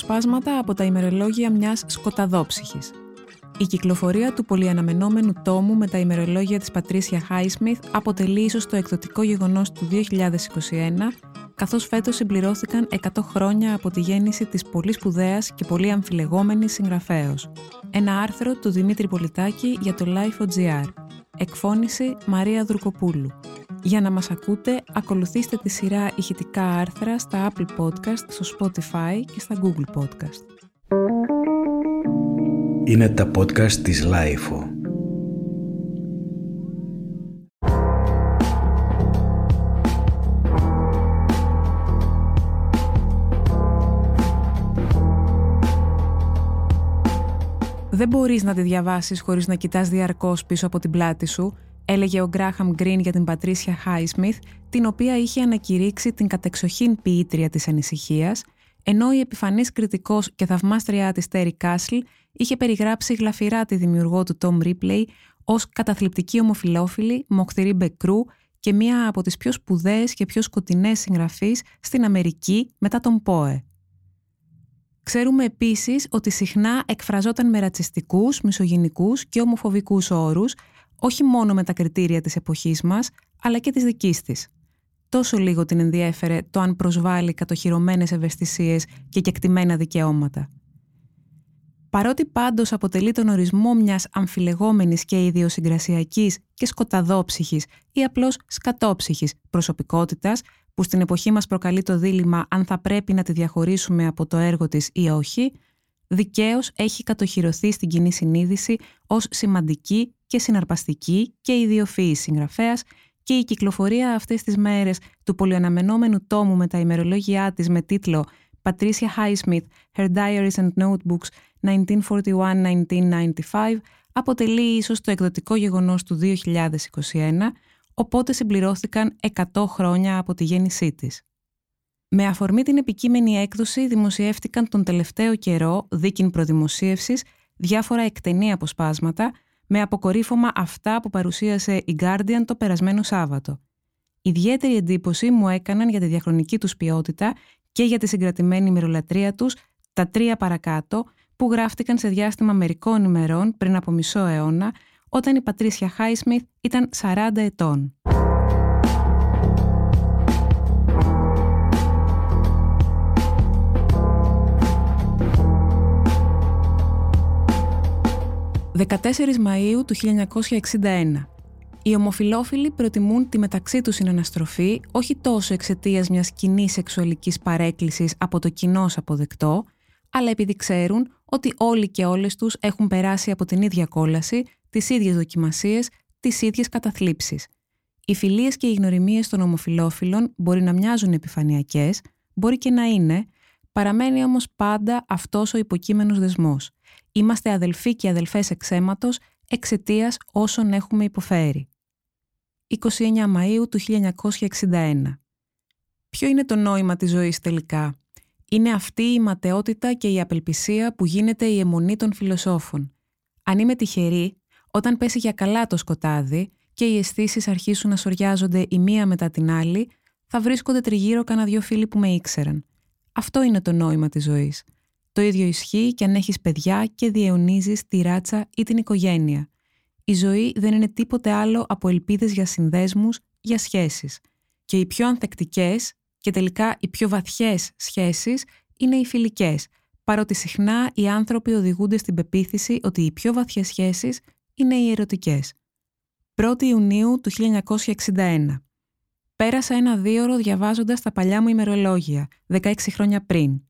αποσπάσματα από τα ημερολόγια μιας σκοταδόψυχης. Η κυκλοφορία του πολυαναμενόμενου τόμου με τα ημερολόγια της Πατρίσια Χάισμιθ αποτελεί ίσως το εκδοτικό γεγονός του 2021, καθώς φέτος συμπληρώθηκαν 100 χρόνια από τη γέννηση της πολύ σπουδαίας και πολύ αμφιλεγόμενης συγγραφέως. Ένα άρθρο του Δημήτρη Πολιτάκη για το Life.gr. Εκφώνηση Μαρία Δουρκοπούλου. Για να μας ακούτε, ακολουθήστε τη σειρά ηχητικά άρθρα στα Apple Podcast, στο Spotify και στα Google Podcast. Είναι τα podcast της Lifeo. Δεν μπορείς να τη διαβάσεις χωρίς να κοιτάς διαρκώς πίσω από την πλάτη σου έλεγε ο Γκράχαμ Γκριν για την Πατρίσια Χάισμιθ, την οποία είχε ανακηρύξει την κατεξοχήν ποιήτρια της ανησυχίας, ενώ η επιφανής κριτικός και θαυμάστριά της Τέρι Κάσλ είχε περιγράψει γλαφυρά τη δημιουργό του Τόμ Ρίπλεϊ ως καταθλιπτική ομοφιλόφιλη, μοχθηρή μπεκρού και μία από τις πιο σπουδαίες και πιο σκοτεινές συγγραφείς στην Αμερική μετά τον Πόε. Ξέρουμε επίσης ότι συχνά εκφραζόταν με ρατσιστικούς, μισογενικούς και ομοφοβικούς όρους, όχι μόνο με τα κριτήρια της εποχής μας, αλλά και της δικής της. Τόσο λίγο την ενδιέφερε το αν προσβάλλει κατοχυρωμένες ευαισθησίες και κεκτημένα δικαιώματα. Παρότι πάντως αποτελεί τον ορισμό μιας αμφιλεγόμενης και ιδιοσυγκρασιακής και σκοταδόψυχης ή απλώς σκατόψυχης προσωπικότητας, που στην εποχή μας προκαλεί το δίλημα αν θα πρέπει να τη διαχωρίσουμε από το έργο της ή όχι, δικαίως έχει κατοχυρωθεί στην κοινή συνείδηση ως σημαντική και συναρπαστική και ιδιοφυή συγγραφέας και η κυκλοφορία αυτές τις μέρες του πολυαναμενόμενου τόμου με τα ημερολόγια της με τίτλο Patricia Highsmith, Her Diaries and Notebooks 1941-1995 αποτελεί ίσως το εκδοτικό γεγονός του 2021, οπότε συμπληρώθηκαν 100 χρόνια από τη γέννησή της. Με αφορμή την επικείμενη έκδοση δημοσιεύτηκαν τον τελευταίο καιρό, δίκην προδημοσίευσης, διάφορα εκτενή αποσπάσματα, με αποκορύφωμα αυτά που παρουσίασε η Guardian το περασμένο Σάββατο. Ιδιαίτερη εντύπωση μου έκαναν για τη διαχρονική τους ποιότητα και για τη συγκρατημένη μυρολατρεία τους τα τρία παρακάτω που γράφτηκαν σε διάστημα μερικών ημερών πριν από μισό αιώνα, όταν η Πατρίσια Χάισμιθ ήταν 40 ετών. 14 Μαΐου του 1961. Οι ομοφιλόφιλοι προτιμούν τη μεταξύ τους συναναστροφή όχι τόσο εξαιτίας μιας κοινή σεξουαλικής παρέκκλησης από το κοινό αποδεκτό, αλλά επειδή ξέρουν ότι όλοι και όλες τους έχουν περάσει από την ίδια κόλαση, τις ίδιες δοκιμασίες, τις ίδιες καταθλίψεις. Οι φιλίες και οι γνωριμίες των ομοφιλόφιλων μπορεί να μοιάζουν επιφανειακές, μπορεί και να είναι, παραμένει όμως πάντα αυτός ο υποκείμενος δεσμός – Είμαστε αδελφοί και αδελφές εξαίματος εξαιτίας όσων έχουμε υποφέρει. 29 Μαΐου του 1961 Ποιο είναι το νόημα της ζωής τελικά; Είναι αυτή η ματαιότητα και η απελπισία που γίνεται η αιμονή των φιλοσόφων. Αν είμαι τυχερή, όταν πέσει για καλά το σκοτάδι και οι αισθήσεις αρχίσουν να σοριάζονται η μία μετά την άλλη, θα βρίσκονται τριγύρω κανένα δυο φίλοι που με ήξεραν. Αυτό είναι το νόημα της ζωής. Το ίδιο ισχύει και αν έχεις παιδιά και διαιωνίζεις τη ράτσα ή την οικογένεια. Η ζωή δεν είναι τίποτε άλλο από ελπίδες για συνδέσμους, για σχέσεις. Και οι πιο ανθεκτικές και τελικά οι πιο βαθιές σχέσεις είναι οι φιλικές, παρότι συχνά οι άνθρωποι οδηγούνται στην πεποίθηση ότι οι πιο βαθιές σχέσεις είναι οι ερωτικές. 1η Ιουνίου του 1961. Πέρασα ένα δίωρο διαβάζοντας τα παλιά μου ημερολόγια, 16 χρόνια πριν.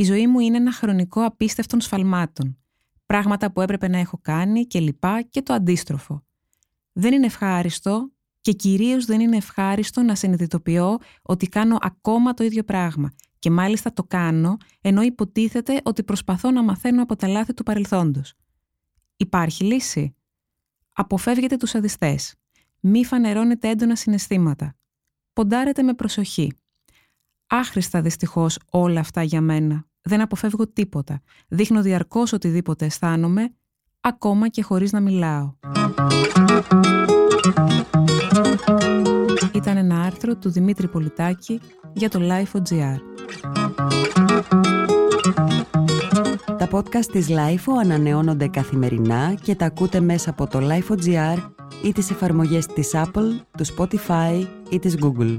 Η ζωή μου είναι ένα χρονικό απίστευτων σφαλμάτων. Πράγματα που έπρεπε να έχω κάνει και λοιπά και το αντίστροφο. Δεν είναι ευχάριστο και κυρίως δεν είναι ευχάριστο να συνειδητοποιώ ότι κάνω ακόμα το ίδιο πράγμα και μάλιστα το κάνω ενώ υποτίθεται ότι προσπαθώ να μαθαίνω από τα λάθη του παρελθόντος. Υπάρχει λύση; Αποφεύγετε τους αδιστές. Μη φανερώνετε έντονα συναισθήματα. Ποντάρετε με προσοχή. Άχρηστα δυστυχώς όλα αυτά για μένα. Δεν αποφεύγω τίποτα. Δείχνω διαρκώς οτιδήποτε αισθάνομαι, ακόμα και χωρίς να μιλάω. Ήταν ένα άρθρο του Δημήτρη Πολιτάκη για το Life.gr. Τα podcast της LIFO ανανεώνονται καθημερινά και τα ακούτε μέσα από το LIFO.gr ή τις εφαρμογές της Apple, του Spotify ή της Google.